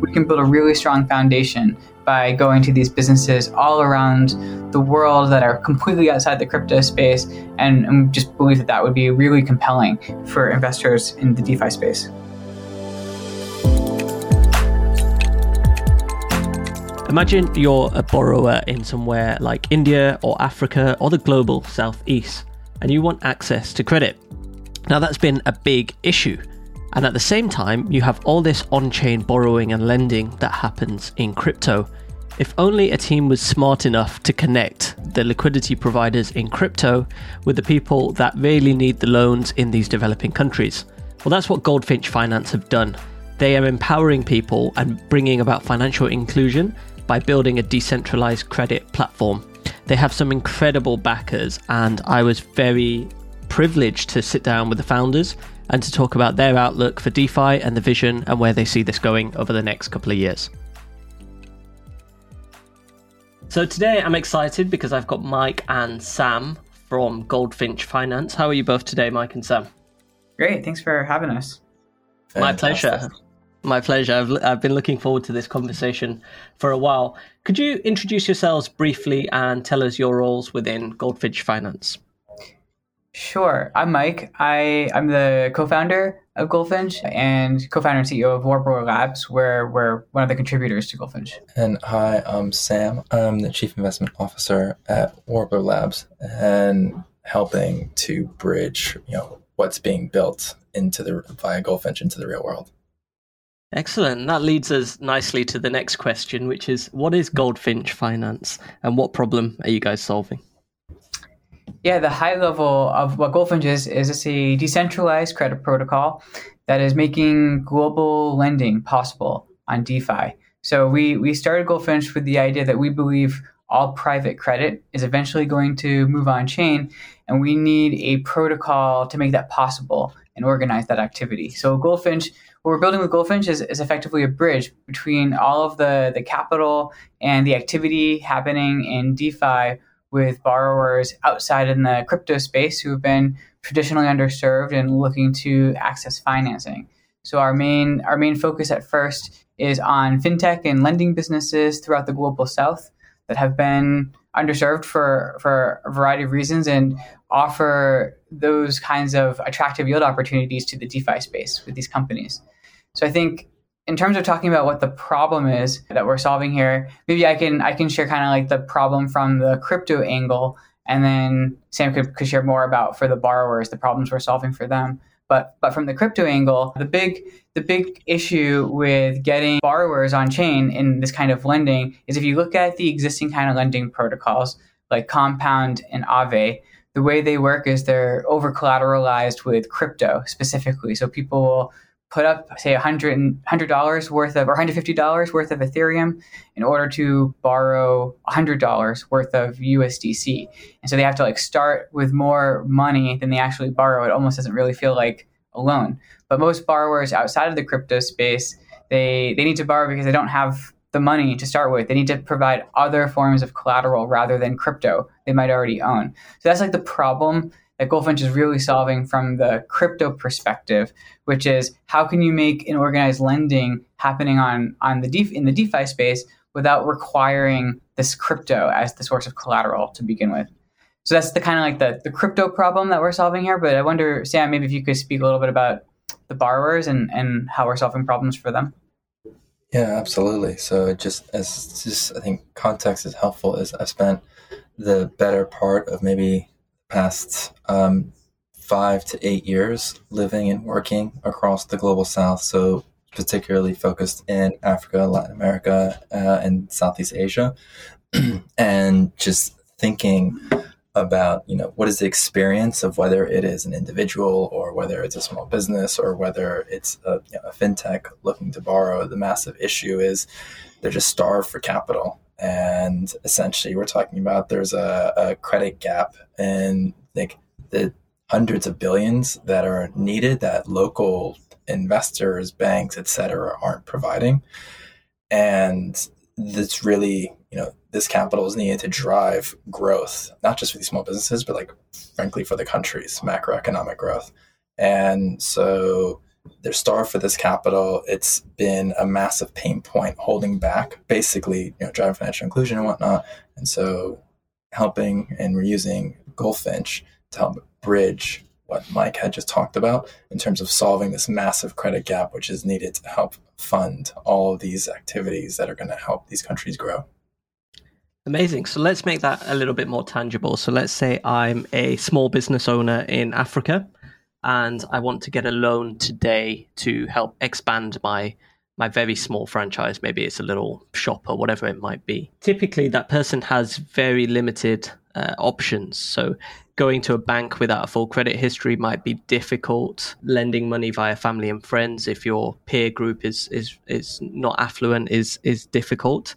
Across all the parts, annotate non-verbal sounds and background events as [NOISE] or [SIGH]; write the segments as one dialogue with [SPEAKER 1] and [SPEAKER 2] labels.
[SPEAKER 1] we can build a really strong foundation by going to these businesses all around the world that are completely outside the crypto space and, and just believe that that would be really compelling for investors in the DeFi space.
[SPEAKER 2] Imagine you're a borrower in somewhere like India or Africa or the global southeast, and you want access to credit. Now, that's been a big issue. And at the same time, you have all this on chain borrowing and lending that happens in crypto. If only a team was smart enough to connect the liquidity providers in crypto with the people that really need the loans in these developing countries. Well, that's what Goldfinch Finance have done. They are empowering people and bringing about financial inclusion by building a decentralized credit platform. They have some incredible backers, and I was very privileged to sit down with the founders and to talk about their outlook for DeFi and the vision and where they see this going over the next couple of years. So today I'm excited because I've got Mike and Sam from Goldfinch Finance. How are you both today, Mike and Sam?
[SPEAKER 1] Great. Thanks for having us.
[SPEAKER 2] My pleasure. My pleasure. I've, I've been looking forward to this conversation for a while. Could you introduce yourselves briefly and tell us your roles within Goldfinch Finance?
[SPEAKER 1] Sure. I'm Mike. I, I'm the co founder of Goldfinch and co founder and CEO of Warbler Labs, where we're one of the contributors to Goldfinch.
[SPEAKER 3] And hi, I'm Sam. I'm the Chief Investment Officer at Warbler Labs and helping to bridge you know, what's being built into the via Goldfinch into the real world.
[SPEAKER 2] Excellent. That leads us nicely to the next question, which is what is Goldfinch Finance and what problem are you guys solving?
[SPEAKER 1] Yeah, the high level of what Goldfinch is is it's a decentralized credit protocol that is making global lending possible on DeFi. So we we started Goldfinch with the idea that we believe all private credit is eventually going to move on chain, and we need a protocol to make that possible and organize that activity. So Goldfinch, what we're building with Goldfinch is, is effectively a bridge between all of the, the capital and the activity happening in DeFi with borrowers outside in the crypto space who have been traditionally underserved and looking to access financing. So our main our main focus at first is on fintech and lending businesses throughout the global south that have been underserved for for a variety of reasons and offer those kinds of attractive yield opportunities to the DeFi space with these companies. So I think in terms of talking about what the problem is that we're solving here, maybe I can I can share kind of like the problem from the crypto angle, and then Sam could, could share more about for the borrowers the problems we're solving for them. But but from the crypto angle, the big the big issue with getting borrowers on chain in this kind of lending is if you look at the existing kind of lending protocols like Compound and Aave, the way they work is they're over collateralized with crypto specifically. So people will put up say a hundred hundred dollars worth of or hundred fifty dollars worth of Ethereum in order to borrow hundred dollars worth of USDC, and so they have to like start with more money than they actually borrow. It almost doesn't really feel like a loan. But most borrowers outside of the crypto space, they they need to borrow because they don't have the money to start with. They need to provide other forms of collateral rather than crypto they might already own. So that's like the problem that Goldfinch is really solving from the crypto perspective, which is how can you make an organized lending happening on on the DeFi, in the DeFi space without requiring this crypto as the source of collateral to begin with. So that's the kind of like the, the crypto problem that we're solving here. But I wonder, Sam, maybe if you could speak a little bit about the borrowers and, and how we're solving problems for them.
[SPEAKER 3] Yeah, absolutely. So just as just I think context is helpful is I've spent the better part of maybe past um, five to eight years living and working across the global south. So, particularly focused in Africa, Latin America, uh, and Southeast Asia. [CLEARS THROAT] and just thinking about you know what is the experience of whether it is an individual or whether it's a small business or whether it's a, you know, a fintech looking to borrow the massive issue is they're just starved for capital and essentially we're talking about there's a, a credit gap in like the hundreds of billions that are needed that local investors banks etc aren't providing. And this really you know this capital is needed to drive growth not just for these small businesses but like frankly for the country's macroeconomic growth. And so they're starved for this capital. It's been a massive pain point holding back, basically, you know, driving financial inclusion and whatnot. And so helping and we're using Goldfinch to help bridge what Mike had just talked about in terms of solving this massive credit gap, which is needed to help fund all of these activities that are going to help these countries grow.
[SPEAKER 2] Amazing. So let's make that a little bit more tangible. So let's say I'm a small business owner in Africa and I want to get a loan today to help expand my my very small franchise. Maybe it's a little shop or whatever it might be. Typically, that person has very limited uh, options. So going to a bank without a full credit history might be difficult. Lending money via family and friends, if your peer group is is is not affluent, is is difficult.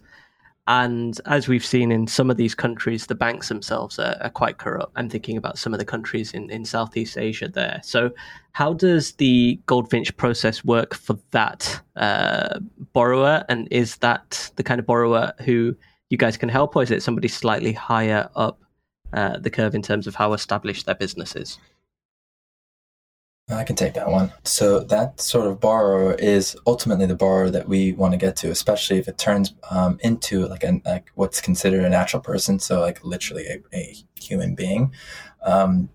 [SPEAKER 2] And as we've seen in some of these countries, the banks themselves are, are, quite corrupt. I'm thinking about some of the countries in, in Southeast Asia there. So, how does the Goldfinch process work for that uh, borrower? And is that the kind of borrower who you guys can help, or is it somebody slightly higher up uh, the curve in terms of how established their business is?
[SPEAKER 3] I can take that one. So that sort of borrower is ultimately the borrower that we want to get to, especially if it turns um, into like an like what's considered a natural person, so like literally a, a human being, um,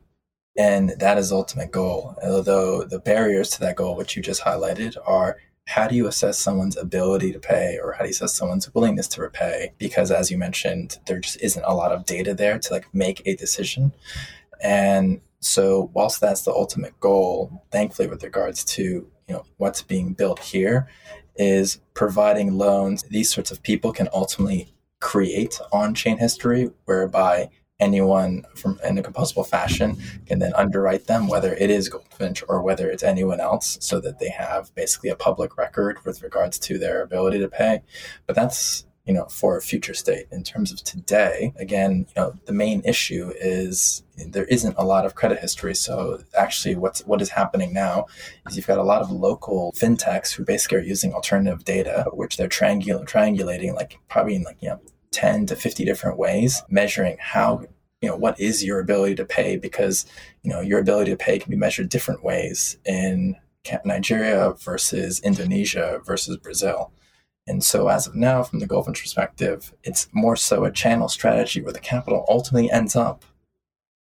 [SPEAKER 3] and that is the ultimate goal. Although the barriers to that goal, which you just highlighted, are how do you assess someone's ability to pay or how do you assess someone's willingness to repay because as you mentioned there just isn't a lot of data there to like make a decision and so whilst that's the ultimate goal, thankfully with regards to you know what's being built here is providing loans. These sorts of people can ultimately create on-chain history whereby anyone from in a composable fashion can then underwrite them, whether it is Goldfinch or whether it's anyone else, so that they have basically a public record with regards to their ability to pay. But that's you know, for a future state. In terms of today, again, you know, the main issue is there isn't a lot of credit history. So actually, what's what is happening now is you've got a lot of local fintechs who basically are using alternative data, which they're triangul- triangulating, like probably in like you know. 10 to 50 different ways measuring how you know what is your ability to pay because you know your ability to pay can be measured different ways in Nigeria versus Indonesia versus Brazil and so, as of now, from the Goldfinch perspective, it's more so a channel strategy where the capital ultimately ends up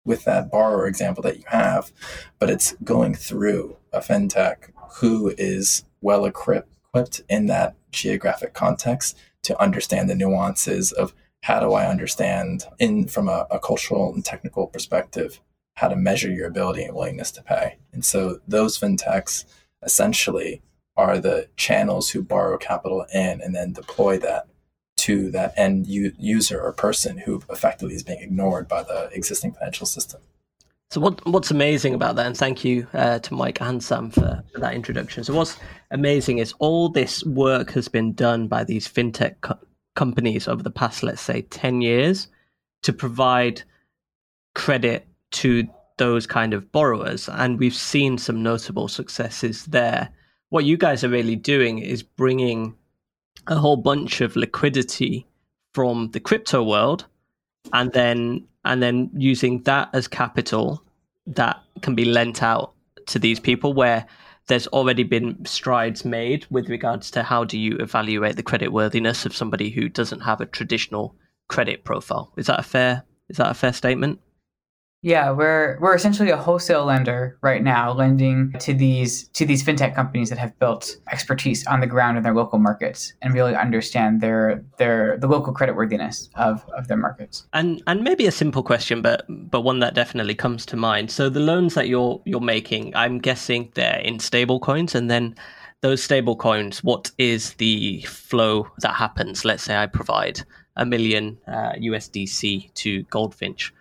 [SPEAKER 3] with that borrower example that you have, but it's going through a fintech who is well equipped in that geographic context to understand the nuances of how do I understand in from a, a cultural and technical perspective how to measure your ability and willingness to pay. And so those fintechs essentially are the channels who borrow capital in and then deploy that to that end u- user or person who effectively is being ignored by the existing financial system.
[SPEAKER 2] So what what's amazing about that, and thank you uh, to Mike and Sam for, for, that introduction. So what's amazing is all this work has been done by these fintech co- companies over the past, let's say, ten years, to provide credit to those kind of borrowers, and we've seen some notable successes there what you guys are really doing is bringing a whole bunch of liquidity from the crypto world and then and then using that as capital that can be lent out to these people where there's already been strides made with regards to how do you evaluate the credit worthiness of somebody who doesn't have a traditional credit profile. Is that a fair is that a fair statement
[SPEAKER 1] yeah, we're we're essentially a wholesale lender right now, lending to these to these fintech companies that have built expertise on the ground in their local markets and really understand their their the local credit worthiness of, of their markets.
[SPEAKER 2] And and maybe a simple question, but but one that definitely comes to mind. So the loans that you're you're making, I'm guessing they're in stable coins, and then those stable coins, what is the flow that happens? Let's say I provide a million uh, USDC to Goldfinch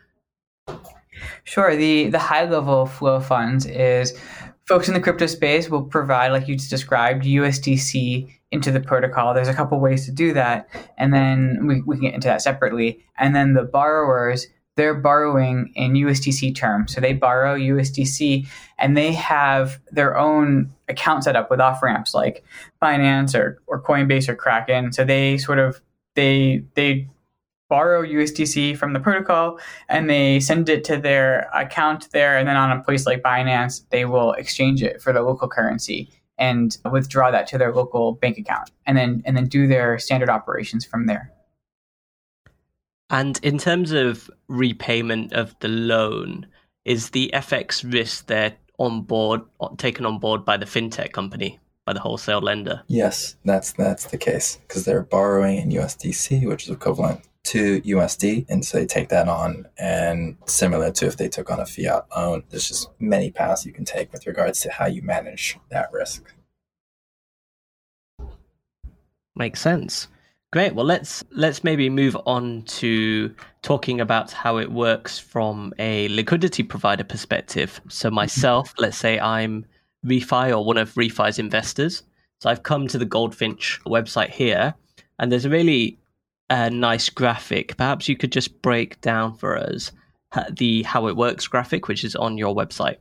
[SPEAKER 1] Sure. The the high level flow funds is folks in the crypto space will provide, like you just described, USDC into the protocol. There's a couple ways to do that, and then we, we can get into that separately. And then the borrowers, they're borrowing in USDC terms. So they borrow USDC and they have their own account set up with off ramps like Binance or, or Coinbase or Kraken. So they sort of they they borrow USDC from the protocol and they send it to their account there. And then on a place like Binance, they will exchange it for the local currency and withdraw that to their local bank account and then and then do their standard operations from there.
[SPEAKER 2] And in terms of repayment of the loan, is the FX risk there on board taken on board by the fintech company, by the wholesale lender?
[SPEAKER 3] Yes, that's that's the case because they're borrowing in USDC, which is equivalent to USD, and so they take that on. And similar to if they took on a fiat loan, there's just many paths you can take with regards to how you manage that risk.
[SPEAKER 2] Makes sense. Great. Well, let's let's maybe move on to talking about how it works from a liquidity provider perspective. So myself, mm-hmm. let's say I'm ReFi or one of ReFi's investors. So I've come to the Goldfinch website here, and there's a really uh, nice graphic. Perhaps you could just break down for us the how it works graphic, which is on your website.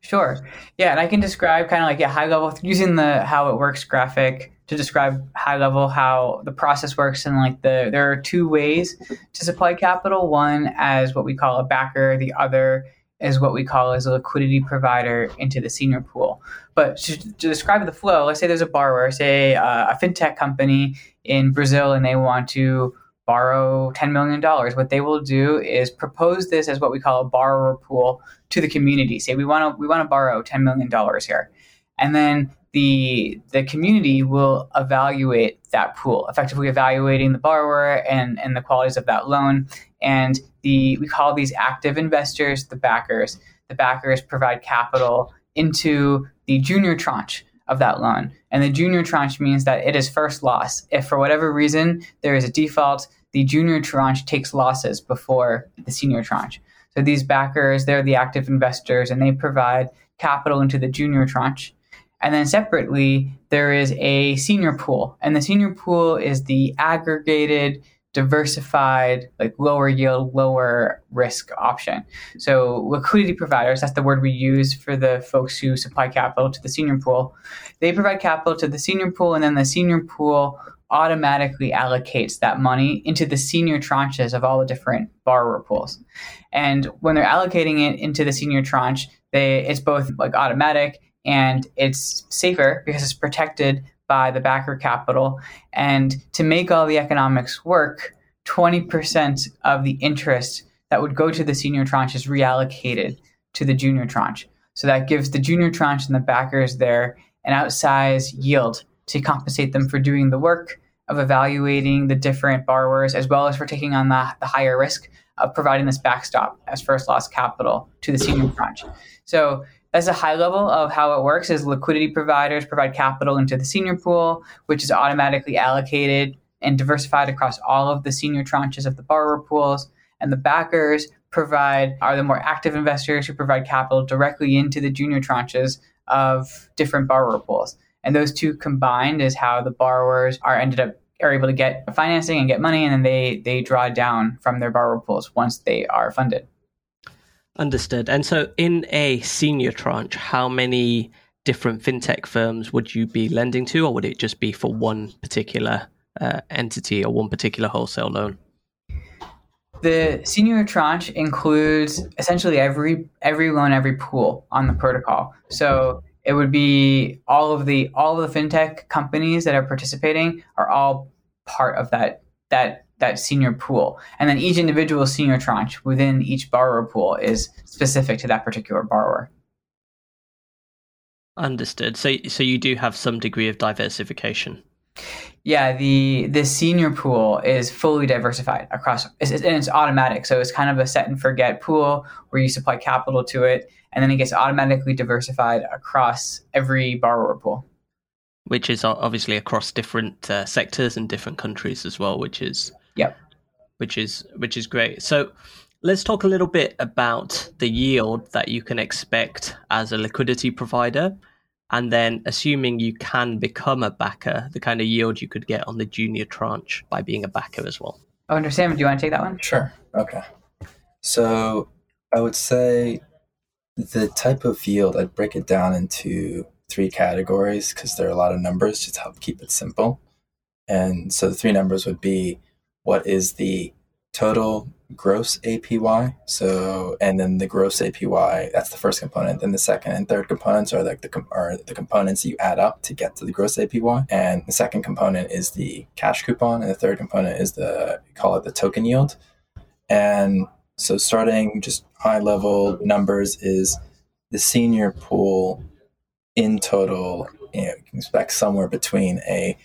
[SPEAKER 1] Sure. Yeah, and I can describe kind of like a high level using the how it works graphic to describe high level how the process works and like the there are two ways to supply capital one as what we call a backer the other is what we call as a liquidity provider into the senior pool but to, to describe the flow let's say there's a borrower say uh, a fintech company in brazil and they want to borrow $10 million what they will do is propose this as what we call a borrower pool to the community say we want to we want to borrow $10 million here and then the the community will evaluate that pool, effectively evaluating the borrower and, and the qualities of that loan. And the we call these active investors the backers. The backers provide capital into the junior tranche of that loan. And the junior tranche means that it is first loss. If for whatever reason there is a default, the junior tranche takes losses before the senior tranche. So these backers, they're the active investors and they provide capital into the junior tranche. And then separately, there is a senior pool. And the senior pool is the aggregated, diversified, like lower yield, lower risk option. So liquidity providers, that's the word we use for the folks who supply capital to the senior pool. They provide capital to the senior pool, and then the senior pool automatically allocates that money into the senior tranches of all the different borrower pools. And when they're allocating it into the senior tranche, they it's both like automatic and it's safer because it's protected by the backer capital. And to make all the economics work, 20% of the interest that would go to the senior tranche is reallocated to the junior tranche. So that gives the junior tranche and the backers there an outsized yield to compensate them for doing the work of evaluating the different borrowers as well as for taking on the, the higher risk of providing this backstop as first loss capital to the senior tranche. So that's a high level of how it works is liquidity providers provide capital into the senior pool, which is automatically allocated and diversified across all of the senior tranches of the borrower pools. And the backers provide are the more active investors who provide capital directly into the junior tranches of different borrower pools. And those two combined is how the borrowers are ended up are able to get financing and get money and then they they draw down from their borrower pools once they are funded.
[SPEAKER 2] Understood. And so, in a senior tranche, how many different fintech firms would you be lending to, or would it just be for one particular uh, entity or one particular wholesale loan?
[SPEAKER 1] The senior tranche includes essentially every every loan, every pool on the protocol. So it would be all of the all of the fintech companies that are participating are all part of that that that senior pool. And then each individual senior tranche within each borrower pool is specific to that particular borrower.
[SPEAKER 2] Understood. So so you do have some degree of diversification.
[SPEAKER 1] Yeah, the the senior pool is fully diversified across, it's, and it's automatic. So it's kind of a set and forget pool where you supply capital to it, and then it gets automatically diversified across every borrower pool.
[SPEAKER 2] Which is obviously across different uh, sectors and different countries as well, which is
[SPEAKER 1] Yep.
[SPEAKER 2] Which is which is great. So let's talk a little bit about the yield that you can expect as a liquidity provider. And then, assuming you can become a backer, the kind of yield you could get on the junior tranche by being a backer as well.
[SPEAKER 1] Oh, understand. Do you want to take that one?
[SPEAKER 3] Sure. Okay. So I would say the type of yield, I'd break it down into three categories because there are a lot of numbers just to help keep it simple. And so the three numbers would be what is the total gross APY. So, and then the gross APY, that's the first component. Then the second and third components are like the are the components you add up to get to the gross APY. And the second component is the cash coupon, and the third component is the call it the token yield. And so, starting just high level numbers is the senior pool in total. You, know, you can expect somewhere between a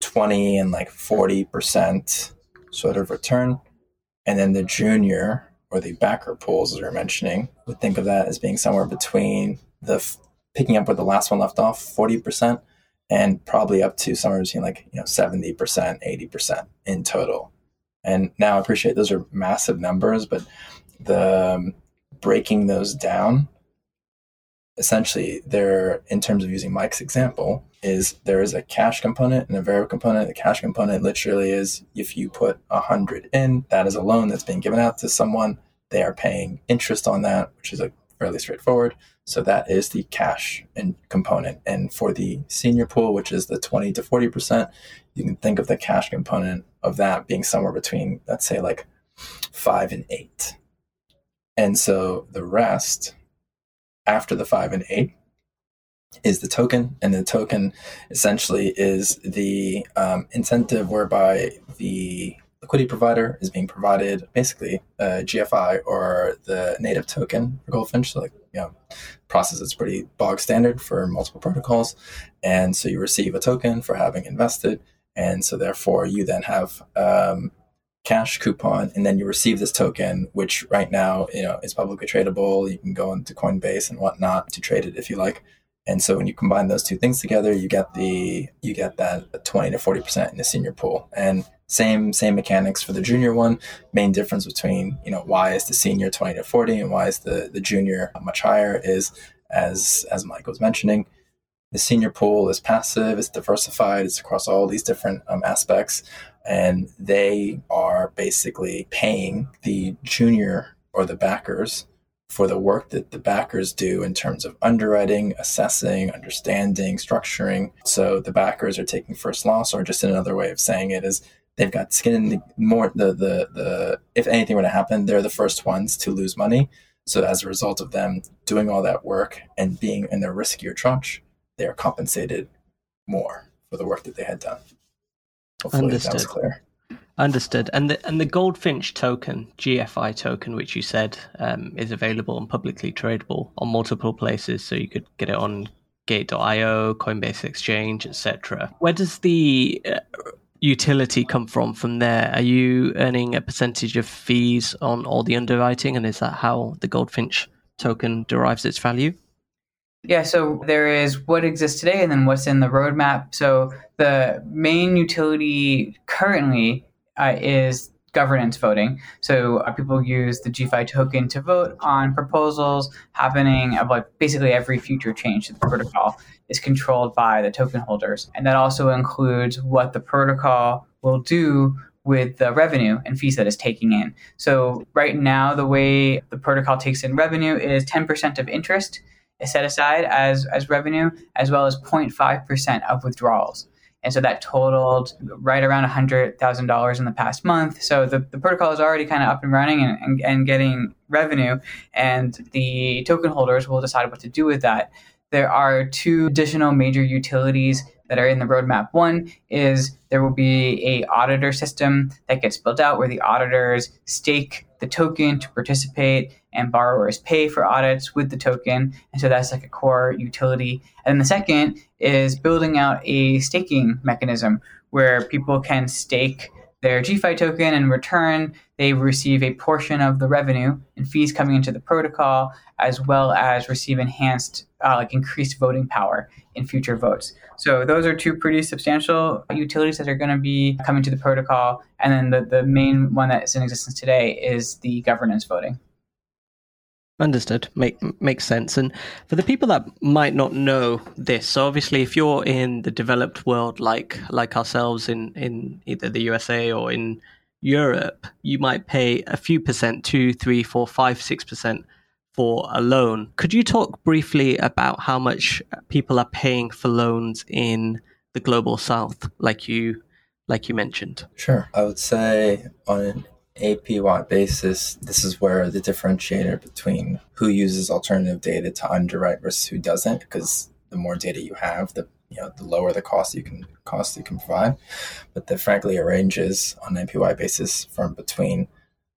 [SPEAKER 3] 20 and like 40 percent sort of return and then the junior or the backer pools, as we are mentioning, would think of that as being somewhere between the picking up where the last one left off, 40%, and probably up to somewhere between like, you know, 70%, 80% in total. And now I appreciate those are massive numbers, but the um, breaking those down essentially there in terms of using mike's example is there is a cash component and a variable component. The cash component literally is if you put a hundred in that is a loan that's being given out to someone. They are paying interest on that which is a fairly straightforward. So that is the cash and component. And for the senior pool which is the 20 to 40 percent you can think of the cash component of that being somewhere between let's say like five and eight. And so the rest after the five and eight is the token, and the token essentially is the um, incentive whereby the liquidity provider is being provided basically a GFI or the native token for Goldfinch. So like you know, process is pretty bog standard for multiple protocols, and so you receive a token for having invested, and so therefore you then have um, cash coupon and then you receive this token which right now you know is publicly tradable. You can go into coinbase and whatnot to trade it if you like. And so when you combine those two things together you get the you get that 20 to 40 percent in the senior pool. And same same mechanics for the junior one. Main difference between you know why is the senior 20 to 40 and why is the the junior much higher is as as mike was mentioning the senior pool is passive it's diversified it's across all these different um, aspects and they are basically paying the junior or the backers for the work that the backers do in terms of underwriting, assessing, understanding, structuring. So the backers are taking first loss, or just another way of saying it is they've got skin in the more the the the if anything were to happen, they're the first ones to lose money. So as a result of them doing all that work and being in the riskier tranche, they are compensated more for the work that they had done. Hopefully Understood. clear.
[SPEAKER 2] Understood. And the and the Goldfinch token, GFI token, which you said um, is available and publicly tradable on multiple places, so you could get it on Gate.io, Coinbase Exchange, etc. Where does the uh, utility come from from there? Are you earning a percentage of fees on all the underwriting, and is that how the Goldfinch token derives its value?
[SPEAKER 1] Yeah, so there is what exists today and then what's in the roadmap. So the main utility currently uh, is governance voting. So uh, people use the GFI token to vote on proposals happening about basically every future change to the protocol is controlled by the token holders. And that also includes what the protocol will do with the revenue and fees that it's taking in. So right now, the way the protocol takes in revenue is 10% of interest is set aside as, as revenue, as well as 0.5% of withdrawals. And so that totaled right around $100,000 in the past month. So the, the protocol is already kind of up and running and, and, and getting revenue, and the token holders will decide what to do with that. There are two additional major utilities that are in the roadmap. One is there will be a auditor system that gets built out where the auditors stake the token to participate and borrowers pay for audits with the token. And so that's like a core utility. And the second is building out a staking mechanism where people can stake their GFI token. In return they receive a portion of the revenue and fees coming into the protocol as well as receive enhanced uh, like increased voting power in future votes. So those are two pretty substantial utilities that are going to be coming to the protocol. And then the, the main one that is in existence today is the governance voting
[SPEAKER 2] Understood. Make makes sense. And for the people that might not know this, so obviously, if you're in the developed world, like like ourselves in in either the USA or in Europe, you might pay a few percent, two, three, four, five, six percent for a loan. Could you talk briefly about how much people are paying for loans in the global South, like you like you mentioned?
[SPEAKER 3] Sure. I would say on an APY basis, this is where the differentiator between who uses alternative data to underwrite versus who doesn't, because the more data you have, the you know the lower the cost you can cost you can provide. But the frankly it ranges on APY basis from between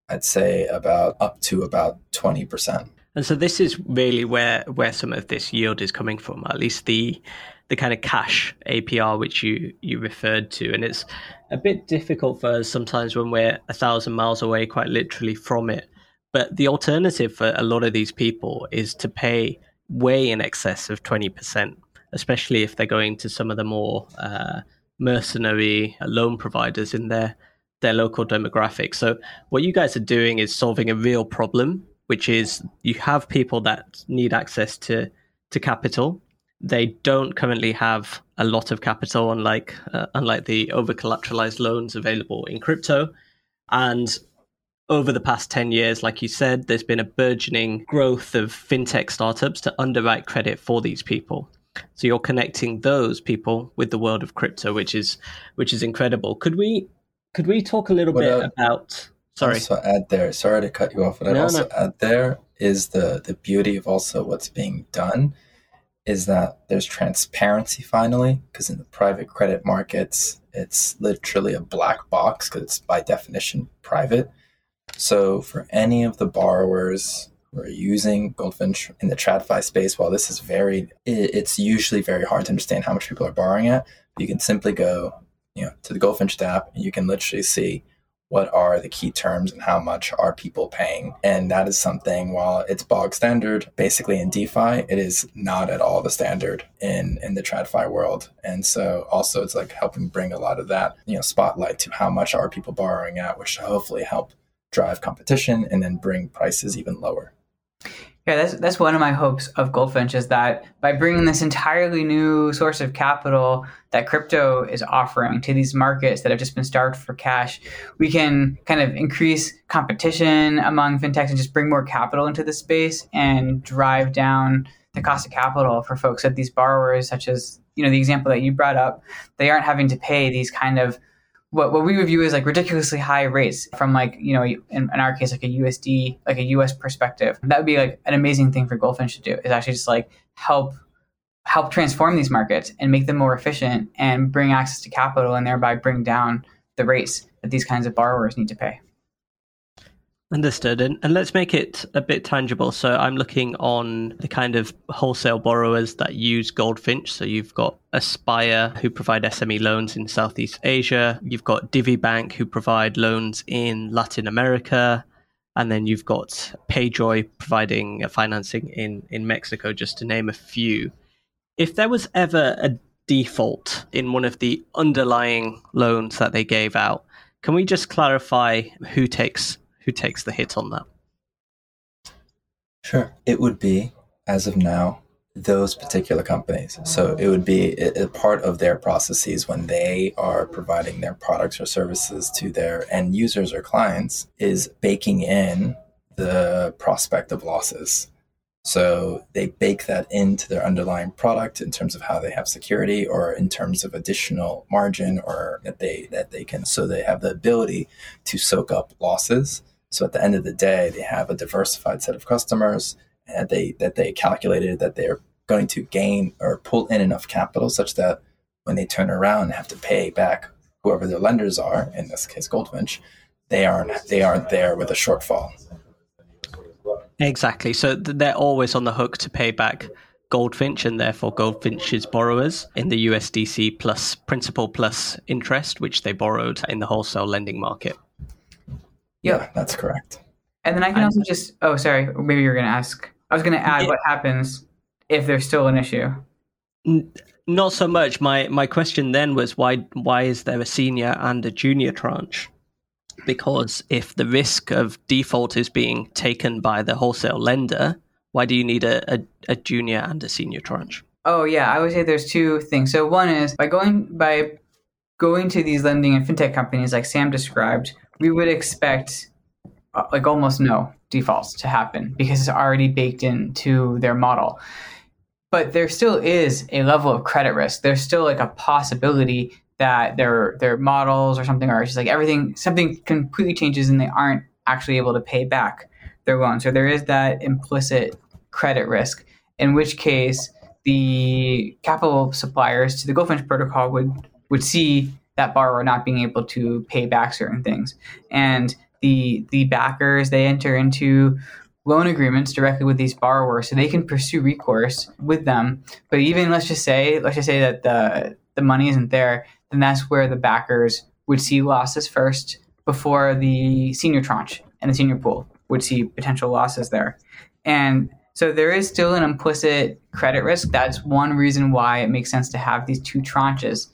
[SPEAKER 3] I'd say about up to about twenty percent.
[SPEAKER 2] And so this is really where where some of this yield is coming from, at least the the kind of cash APR which you you referred to, and it's a bit difficult for us sometimes when we're a thousand miles away, quite literally from it. But the alternative for a lot of these people is to pay way in excess of twenty percent, especially if they're going to some of the more uh, mercenary loan providers in their their local demographic. So what you guys are doing is solving a real problem which is you have people that need access to to capital. They don't currently have a lot of capital, unlike uh, unlike the over collateralized loans available in crypto. And over the past 10 years, like you said, there's been a burgeoning growth of fintech startups to underwrite credit for these people. So you're connecting those people with the world of crypto, which is which is incredible. Could we could we talk a little what bit about Sorry.
[SPEAKER 3] Also add there. Sorry to cut you off, but I'd no, also no. add there is the the beauty of also what's being done is that there's transparency finally because in the private credit markets it's literally a black box because it's by definition private. So for any of the borrowers who are using Goldfinch in the TradFi space, while this is very, it's usually very hard to understand how much people are borrowing at. You can simply go, you know, to the Goldfinch app and you can literally see what are the key terms and how much are people paying. And that is something, while it's bog standard, basically in DeFi, it is not at all the standard in, in the TradFi world. And so also it's like helping bring a lot of that, you know, spotlight to how much are people borrowing at, which hopefully help drive competition and then bring prices even lower.
[SPEAKER 1] Yeah, that's that's one of my hopes of Goldfinch is that by bringing this entirely new source of capital that crypto is offering to these markets that have just been starved for cash, we can kind of increase competition among fintechs and just bring more capital into the space and drive down the cost of capital for folks that these borrowers, such as you know the example that you brought up, they aren't having to pay these kind of what, what we would view as like ridiculously high rates from like you know in, in, our case like a USD like a US perspective that would be like an amazing thing for Goldfinch to do is actually just like help help transform these markets and make them more efficient and bring access to capital and thereby bring down the rates that these kinds of borrowers need to pay.
[SPEAKER 2] Understood. And, and let's make it a bit tangible. So I'm looking on the kind of wholesale borrowers that use Goldfinch. So you've got Aspire, who provide SME loans in Southeast Asia. You've got Divibank, who provide loans in Latin America. And then you've got PayJoy providing uh, financing in, in Mexico, just to name a few. If there was ever a default in one of the underlying loans that they gave out, can we just clarify who takes who takes the hit on that?
[SPEAKER 3] Sure. It would be, as of now, those particular companies. So it would be a, part of their processes when they are providing their products or services to their end users or clients is baking in the prospect of losses. So they bake that into their underlying product in terms of how they have security or in terms of additional margin or that they that they can so they have the ability to soak up losses so at the end of the day, they have a diversified set of customers and they that they calculated that they're going to gain or pull in enough capital such that when they turn around and have to pay back whoever their lenders are, in this case Goldfinch, they aren't they aren't there with a shortfall.
[SPEAKER 2] Exactly. So they're always on the hook to pay back Goldfinch and therefore Goldfinch's borrowers in the USDC plus principal plus interest, which they borrowed in the wholesale lending market.
[SPEAKER 3] Yeah, that's correct.
[SPEAKER 1] And then I can also just oh sorry, maybe you're going to ask. I was going to add what happens if there's still an issue.
[SPEAKER 2] Not so much. My my question then was why why is there a senior and a junior tranche? Because if the risk of default is being taken by the wholesale lender, why do you need a, a, a junior and a senior tranche?
[SPEAKER 1] Oh yeah, I would say there's two things. So one is by going by going to these lending and fintech companies like Sam described, we would expect uh, like almost no defaults to happen because it's already baked into their model. But there still is a level of credit risk. There's still like a possibility that their their models or something are just like everything something completely changes and they aren't actually able to pay back their loan. So there is that implicit credit risk, in which case the capital suppliers to the Goldfinch protocol would would see that borrower not being able to pay back certain things. And the the backers they enter into loan agreements directly with these borrowers so they can pursue recourse with them. But even let's just say let's just say that the the money isn't there, then that's where the backers would see losses first before the senior tranche and the senior pool would see potential losses there. And so there is still an implicit credit risk. That's one reason why it makes sense to have these two tranches.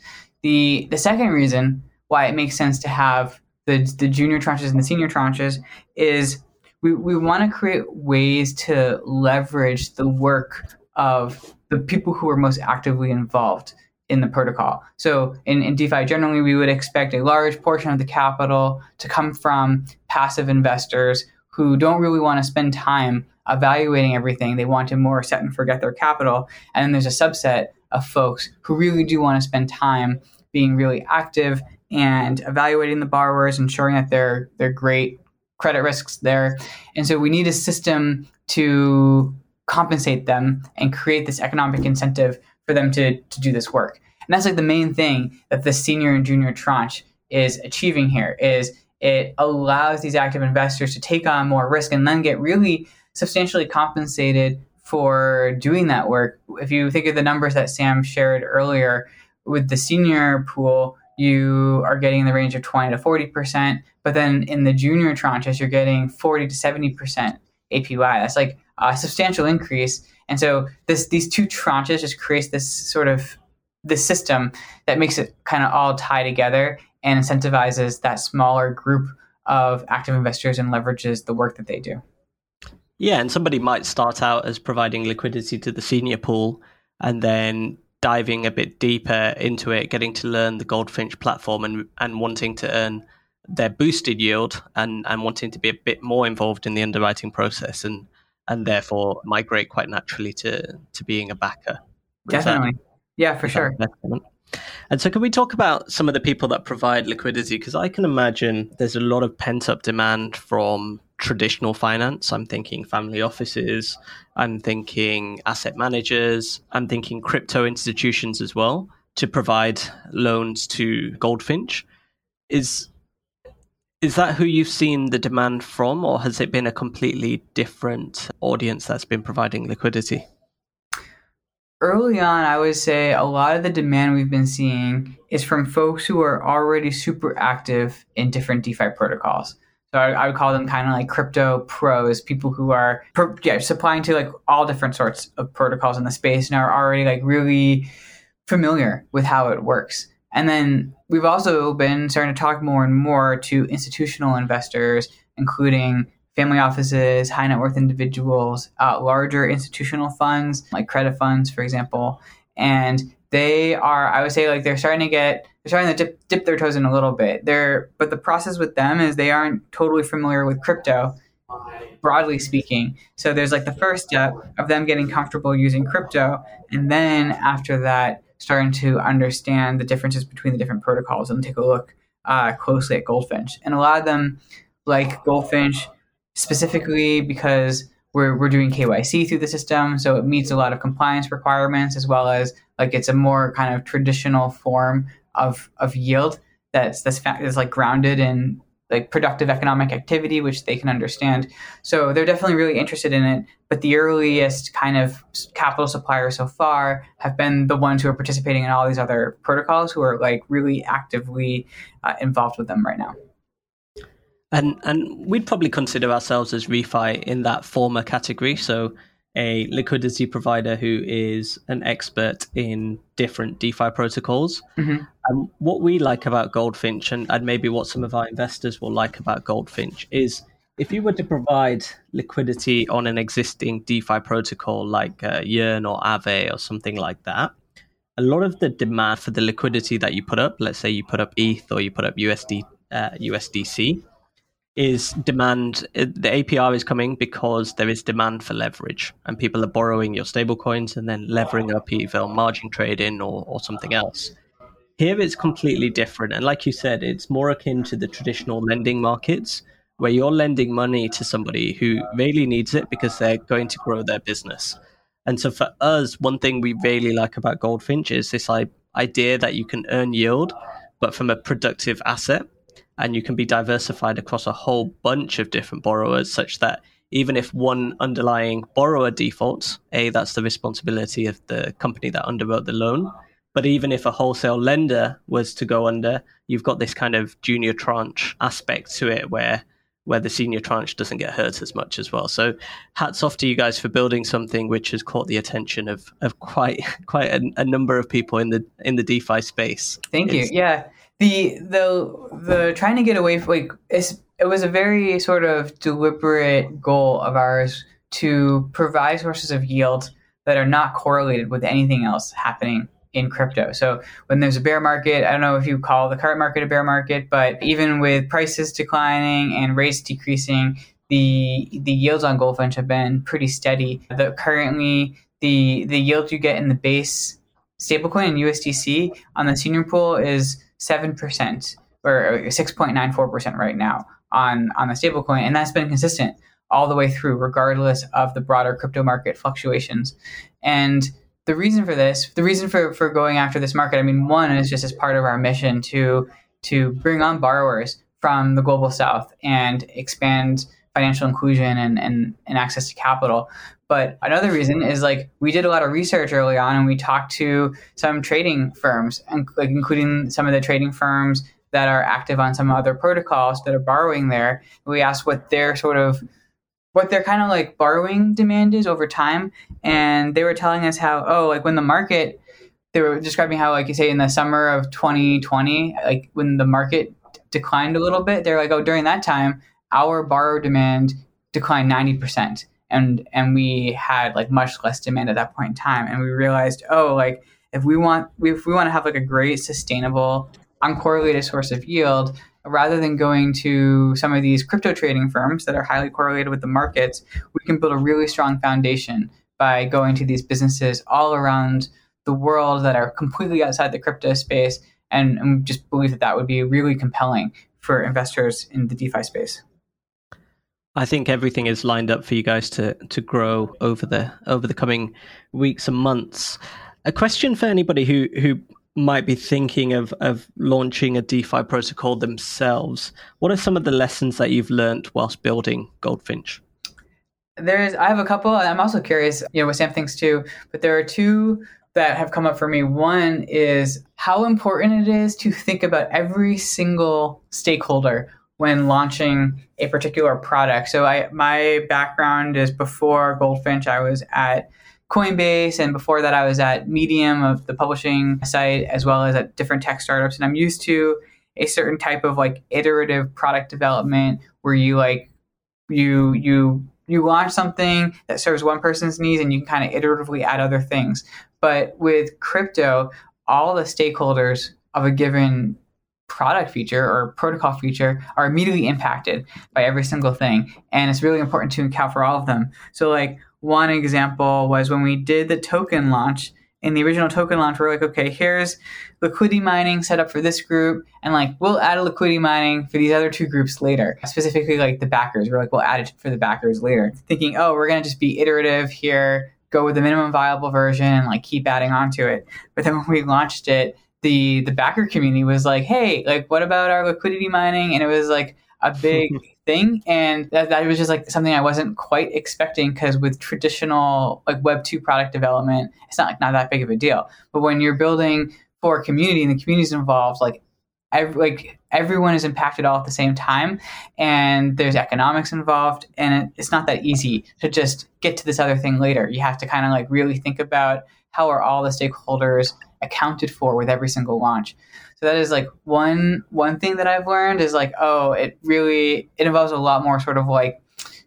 [SPEAKER 1] The the second reason why it makes sense to have the the junior tranches and the senior tranches is we, we want to create ways to leverage the work of the people who are most actively involved in the protocol. So in, in DeFi, generally, we would expect a large portion of the capital to come from passive investors who don't really want to spend time evaluating everything. They want to more set and forget their capital. And then there's a subset of folks who really do want to spend time being really active and evaluating the borrowers, ensuring that they're they're great credit risks there. And so we need a system to compensate them and create this economic incentive for them to, to do this work. And that's like the main thing that the senior and junior tranche is achieving here is it allows these active investors to take on more risk and then get really substantially compensated for doing that work. If you think of the numbers that Sam shared earlier with the senior pool, you are getting in the range of 20 to 40%, but then in the junior tranches, you're getting 40 to 70% APY. That's like a substantial increase. And so this these two tranches just creates this sort of this system that makes it kind of all tie together and incentivizes that smaller group of active investors and leverages the work that they do.
[SPEAKER 2] Yeah, and somebody might start out as providing liquidity to the senior pool and then diving a bit deeper into it, getting to learn the Goldfinch platform and, and wanting to earn their boosted yield and, and wanting to be a bit more involved in the underwriting process and and therefore migrate quite naturally to to being a backer.
[SPEAKER 1] Definitely. That, yeah, for sure.
[SPEAKER 2] And so, can we talk about some of the people that provide liquidity? Because I can imagine there's a lot of pent up demand from traditional finance. I'm thinking family offices, I'm thinking asset managers, I'm thinking crypto institutions as well to provide loans to Goldfinch. Is is that who you've seen the demand from, or has it been a completely different audience that's been providing liquidity?
[SPEAKER 1] Early on, I would say a lot of the demand we've been seeing is from folks who are already super active in different DeFi protocols. So I, I would call them kind of like crypto pros, people who are yeah, supplying to like all different sorts of protocols in the space and are already like really familiar with how it works. And then we've also been starting to talk more and more to institutional investors, including family offices, high net worth individuals, uh, larger institutional funds like credit funds, for example. And they are, I would say, like they're starting to get, they're starting to dip, dip their toes in a little bit. They're, but the process with them is they aren't totally familiar with crypto, broadly speaking. So there's like the first step of them getting comfortable using crypto, and then after that, starting to understand the differences between the different protocols and take a look uh, closely at Goldfinch. And a lot of them like Goldfinch specifically because we're, we're doing KYC through the system. So it meets a lot of compliance requirements as well as like it's a more kind of traditional form of, of yield that's, that's, that's like grounded in like productive economic activity, which they can understand. So they're definitely really interested in it. But the earliest kind of capital suppliers so far have been the ones who are participating in all these other protocols who are like really actively uh, involved with them right now.
[SPEAKER 2] And and we'd probably consider ourselves as refi in that former category. So a liquidity provider who is an expert in different DeFi protocols. Mm-hmm. And what we like about Goldfinch, and, and maybe what some of our investors will like about Goldfinch, is if you were to provide liquidity on an existing DeFi protocol like uh, Yearn or Aave or something like that, a lot of the demand for the liquidity that you put up, let's say you put up ETH or you put up USD, uh, USDC, is demand the APR is coming because there is demand for leverage and people are borrowing your stablecoins and then levering up either margin trading or, or something else. Here it's completely different. And like you said, it's more akin to the traditional lending markets where you're lending money to somebody who really needs it because they're going to grow their business. And so for us, one thing we really like about Goldfinch is this idea that you can earn yield, but from a productive asset. And you can be diversified across a whole bunch of different borrowers, such that even if one underlying borrower defaults, A, that's the responsibility of the company that underwrote the loan. But even if a wholesale lender was to go under, you've got this kind of junior tranche aspect to it where where the senior tranche doesn't get hurt as much as well. So hats off to you guys for building something which has caught the attention of, of quite [LAUGHS] quite a, a number of people in the in the DeFi space.
[SPEAKER 1] Thank it's, you. Yeah. The the the trying to get away from like it's, it was a very sort of deliberate goal of ours to provide sources of yield that are not correlated with anything else happening in crypto. So when there's a bear market, I don't know if you call the current market a bear market, but even with prices declining and rates decreasing, the the yields on Goldfinch have been pretty steady. The currently the the yield you get in the base stablecoin in USDC on the senior pool is seven percent or six point nine four percent right now on on the stablecoin, and that's been consistent all the way through, regardless of the broader crypto market fluctuations. And the reason for this, the reason for, for going after this market, I mean, one is just as part of our mission to to bring on borrowers from the global south and expand financial inclusion and, and, and access to capital. But another reason is like we did a lot of research early on and we talked to some trading firms, and, like including some of the trading firms that are active on some other protocols that are borrowing there. We asked what their sort of what their kind of like borrowing demand is over time. And they were telling us how, oh, like when the market, they were describing how, like you say, in the summer of 2020, like when the market declined a little bit, they're like, oh, during that time, our borrow demand declined 90%. And, and we had like much less demand at that point in time. And we realized, oh, like if we want, if we want to have like a great sustainable uncorrelated source of yield, rather than going to some of these crypto trading firms that are highly correlated with the markets, we can build a really strong foundation by going to these businesses all around the world that are completely outside the crypto space. And, and just believe that that would be really compelling for investors in the DeFi space.
[SPEAKER 2] I think everything is lined up for you guys to to grow over the over the coming weeks and months. A question for anybody who who might be thinking of, of launching a DeFi protocol themselves, what are some of the lessons that you've learned whilst building Goldfinch?
[SPEAKER 1] There's, I have a couple. I'm also curious, you know, what Sam thinks too, but there are two that have come up for me. One is how important it is to think about every single stakeholder when launching a particular product. So I, my background is before Goldfinch, I was at Coinbase, and before that, I was at Medium of the publishing site, as well as at different tech startups. And I'm used to a certain type of like iterative product development where you like you you you launch something that serves one person's needs and you can kind of iteratively add other things. But with crypto, all the stakeholders of a given product feature or protocol feature are immediately impacted by every single thing. And it's really important to account for all of them. So like one example was when we did the token launch. In the original token launch, we're like, okay, here's liquidity mining set up for this group, and like we'll add a liquidity mining for these other two groups later. Specifically, like the backers, we're like, we'll add it for the backers later. Thinking, oh, we're gonna just be iterative here, go with the minimum viable version, and like keep adding onto it. But then when we launched it, the the backer community was like, hey, like what about our liquidity mining? And it was like a big [LAUGHS] thing. And that, that was just like something i wasn't quite expecting because with traditional like web 2 product development it's not like not that big of a deal. But when you're building for a community and the community's involved like every, like everyone is impacted all at the same time and there's economics involved and it, it's not that easy to just get to this other thing later. You have to kind of like really think about how are all the stakeholders accounted for with every single launch so that is like one one thing that I've learned is like, oh, it really it involves a lot more sort of like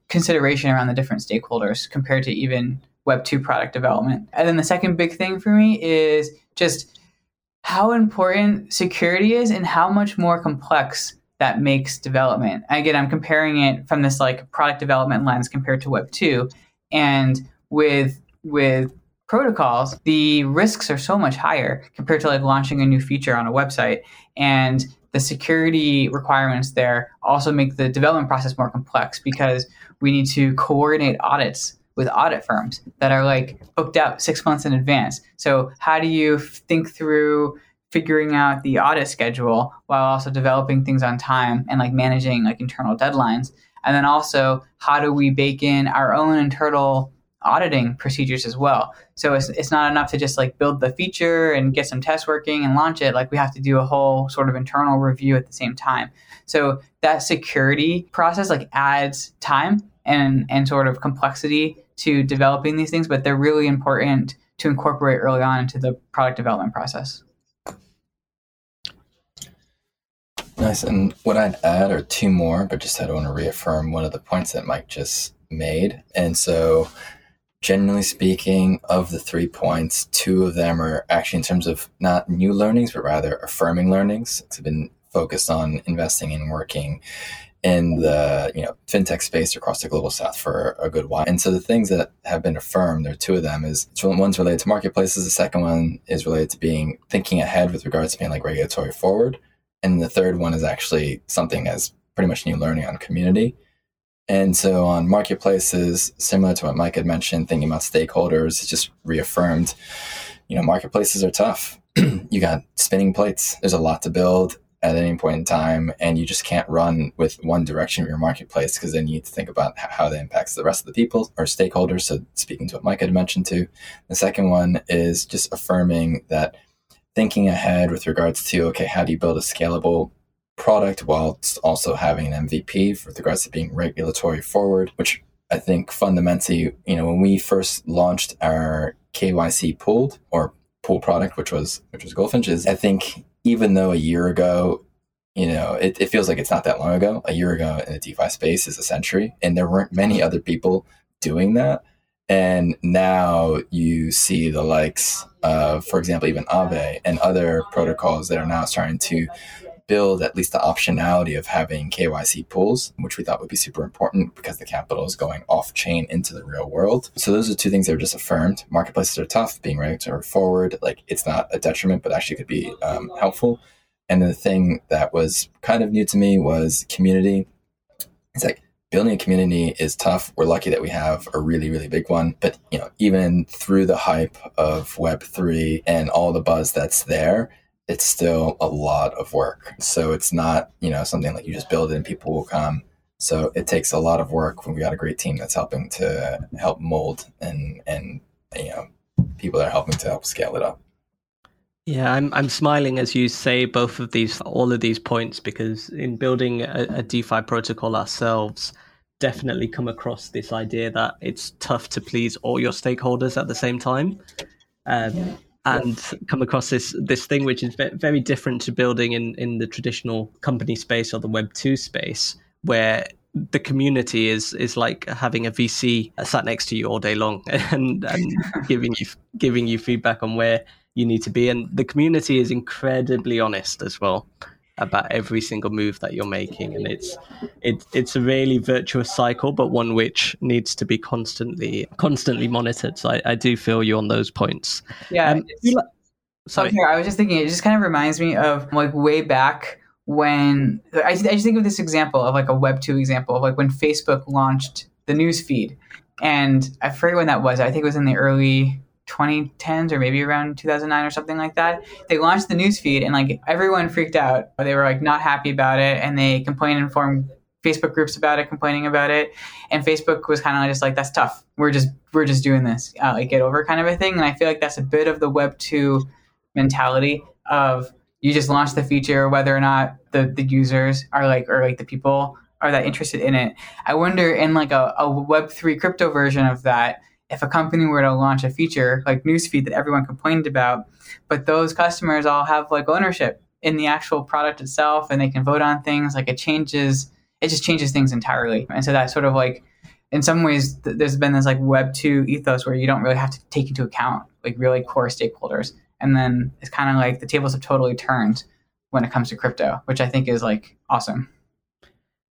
[SPEAKER 1] consideration around the different stakeholders compared to even Web two product development. And then the second big thing for me is just how important security is and how much more complex that makes development. again, I'm comparing it from this like product development lens compared to Web two, and with with protocols, the risks are so much higher compared to like launching a new feature on a website. And the security requirements there also make the development process more complex because we need to coordinate audits with audit firms that are like booked out six months in advance. So, how do you think through figuring out the audit schedule while also developing things on time and like managing like internal deadlines? And then also, how do we bake in our own internal auditing procedures as well? So it's, it's not enough to just like build the feature and get some tests working and launch it. Like we have to do a whole sort of internal review at the same time. So that security process like adds time and and sort of complexity to developing these things, but they're really important to incorporate early on into the product development process.
[SPEAKER 3] Nice. And what I'd add are two more, but just I want to reaffirm one of the points that Mike just made. And so, generally speaking, of the three points, two of them are actually in terms of not new learnings, but rather affirming learnings. I've been focused on investing and working in the you know fintech space across the global south for a good while. And so the things that have been affirmed, there are two of them. Is one's related to marketplaces. The second one is related to being thinking ahead with regards to being like regulatory forward. And the third one is actually something as pretty much new learning on community. And so on marketplaces, similar to what Mike had mentioned, thinking about stakeholders, it's just reaffirmed, you know, marketplaces are tough. [CLEARS THROAT] you got spinning plates. There's a lot to build at any point in time, and you just can't run with one direction of your marketplace because then you need to think about how that impacts the rest of the people or stakeholders. So speaking to what Mike had mentioned too. The second one is just affirming that thinking ahead with regards to okay, how do you build a scalable product whilst also having an MVP with regards to being regulatory forward, which I think fundamentally, you know, when we first launched our KYC pooled or pool product, which was which was Goldfinch's, I think even though a year ago, you know, it, it feels like it's not that long ago. A year ago in the DeFi space is a century, and there weren't many other people doing that. And now you see the likes of, for example, even Aave and other protocols that are now starting to build at least the optionality of having KYC pools, which we thought would be super important because the capital is going off chain into the real world. So those are two things that are just affirmed. Marketplaces are tough, being regulatory forward, like it's not a detriment, but actually could be um, helpful. And the thing that was kind of new to me was community. It's like building a community is tough. We're lucky that we have a really, really big one. But you know, even through the hype of Web three and all the buzz that's there, it's still a lot of work. So it's not, you know, something like you just build it and people will come. So it takes a lot of work when we got a great team that's helping to help mold and and you know people that are helping to help scale it up.
[SPEAKER 2] Yeah, I'm I'm smiling as you say both of these all of these points because in building a, a DeFi protocol ourselves, definitely come across this idea that it's tough to please all your stakeholders at the same time. Um. And come across this this thing which is very different to building in, in the traditional company space or the Web two space, where the community is is like having a VC sat next to you all day long [LAUGHS] and, and [LAUGHS] giving you giving you feedback on where you need to be. And the community is incredibly honest as well about every single move that you're making. And it's it, it's a really virtuous cycle, but one which needs to be constantly constantly monitored. So I, I do feel you on those points.
[SPEAKER 1] Yeah. Um, sorry. Okay, I was just thinking, it just kind of reminds me of like way back when I, I just think of this example of like a Web two example of like when Facebook launched the news feed, and I forget when that was. I think it was in the early 2010s or maybe around 2009 or something like that. They launched the newsfeed and like everyone freaked out. They were like not happy about it and they complained and formed Facebook groups about it, complaining about it. And Facebook was kind of just like, that's tough. We're just we're just doing this, uh, like get over kind of a thing. And I feel like that's a bit of the Web two mentality of you just launch the feature, whether or not the the users are like or like the people are that interested in it. I wonder in like a, a Web three crypto version of that if a company were to launch a feature like newsfeed that everyone complained about, but those customers all have like ownership in the actual product itself and they can vote on things, like it changes, it just changes things entirely. And so that sort of like, in some ways, th- there's been this like Web two ethos where you don't really have to take into account like really core stakeholders, and then it's kind of like the tables have totally turned when it comes to crypto, which I think is like awesome.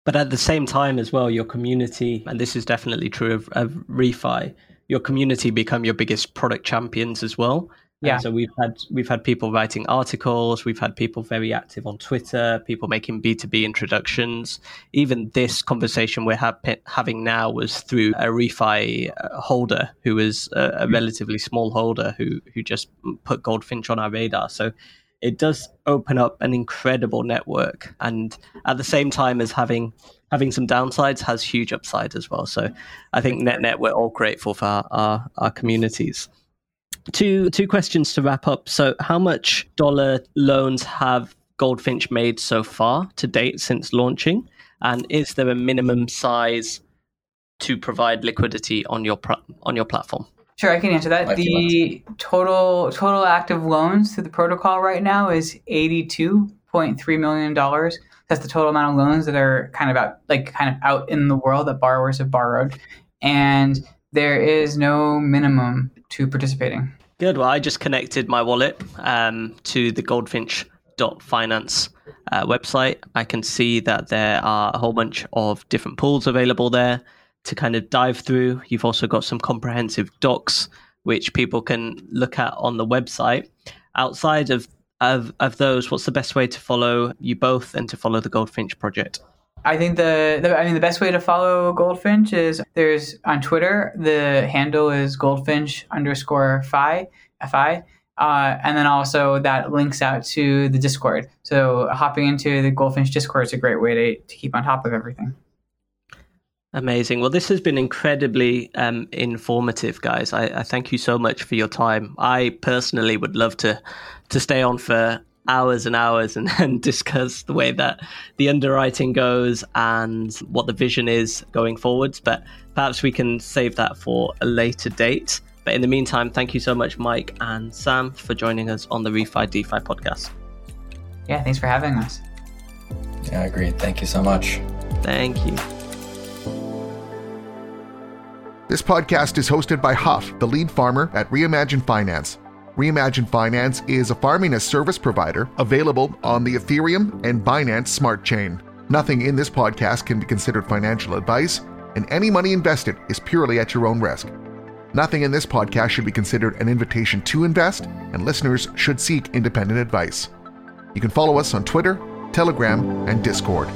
[SPEAKER 2] But at the same time, as well, your community, and this is definitely true of, of ReFi, your community become your biggest product champions as well.
[SPEAKER 1] Yeah.
[SPEAKER 2] And so we've had we've had people writing articles, we've had people very active on Twitter, people making B two B introductions. Even this conversation we're ha- having now was through a refi uh, holder who was a, a mm-hmm. relatively small holder who who just put Goldfinch on our radar. So it does open up an incredible network, and at the same time as having having some downsides has huge upside as well. So I think net net we're all grateful for our, our, our communities two two questions to wrap up. So, how much dollar loans have Goldfinch made so far to date since launching, and is there a minimum size to provide liquidity on your on your platform?
[SPEAKER 1] Sure, I can answer that. the total total active loans through the protocol right now is eighty two point three million dollars. That's the total amount of loans that are kind of out like kind of out in the world that borrowers have borrowed, and there is no minimum to participating.
[SPEAKER 2] Good. Well, I just connected my wallet um, to the goldfinch.finance uh, website. I can see that there are a whole bunch of different pools available there to kind of dive through. You've also got some comprehensive docs which people can look at on the website. Outside of, of, of those, what's the best way to follow you both and to follow the Goldfinch project?
[SPEAKER 1] I think the, the, I mean the best way to follow Goldfinch is there's on Twitter the handle is Goldfinch underscore fi fi. Uh, and then also that links out to the Discord. So hopping into the Goldfinch Discord is a great way to, to keep on top of everything.
[SPEAKER 2] Amazing. Well, this has been incredibly um, informative, guys. I, I, thank you so much for your time. I personally would love to to stay on for hours and hours and, [LAUGHS] and discuss the way that the underwriting goes and what the vision is going forwards. But perhaps we can save that for a later date. But in the meantime, thank you so much, Mike and Sam, for joining us on the Refi DeFi podcast.
[SPEAKER 1] Yeah, thanks for having us.
[SPEAKER 3] Yeah, I agree. Thank you so much.
[SPEAKER 2] Thank you.
[SPEAKER 4] This podcast is hosted by Huff, the lead farmer at Reimagine Finance. Reimagine Finance is a farming as service provider available on the Ethereum and Binance Smart Chain. Nothing in this podcast can be considered financial advice, and any money invested is purely at your own risk. Nothing in this podcast should be considered an invitation to invest, and listeners should seek independent advice. You can follow us on Twitter, Telegram, and Discord.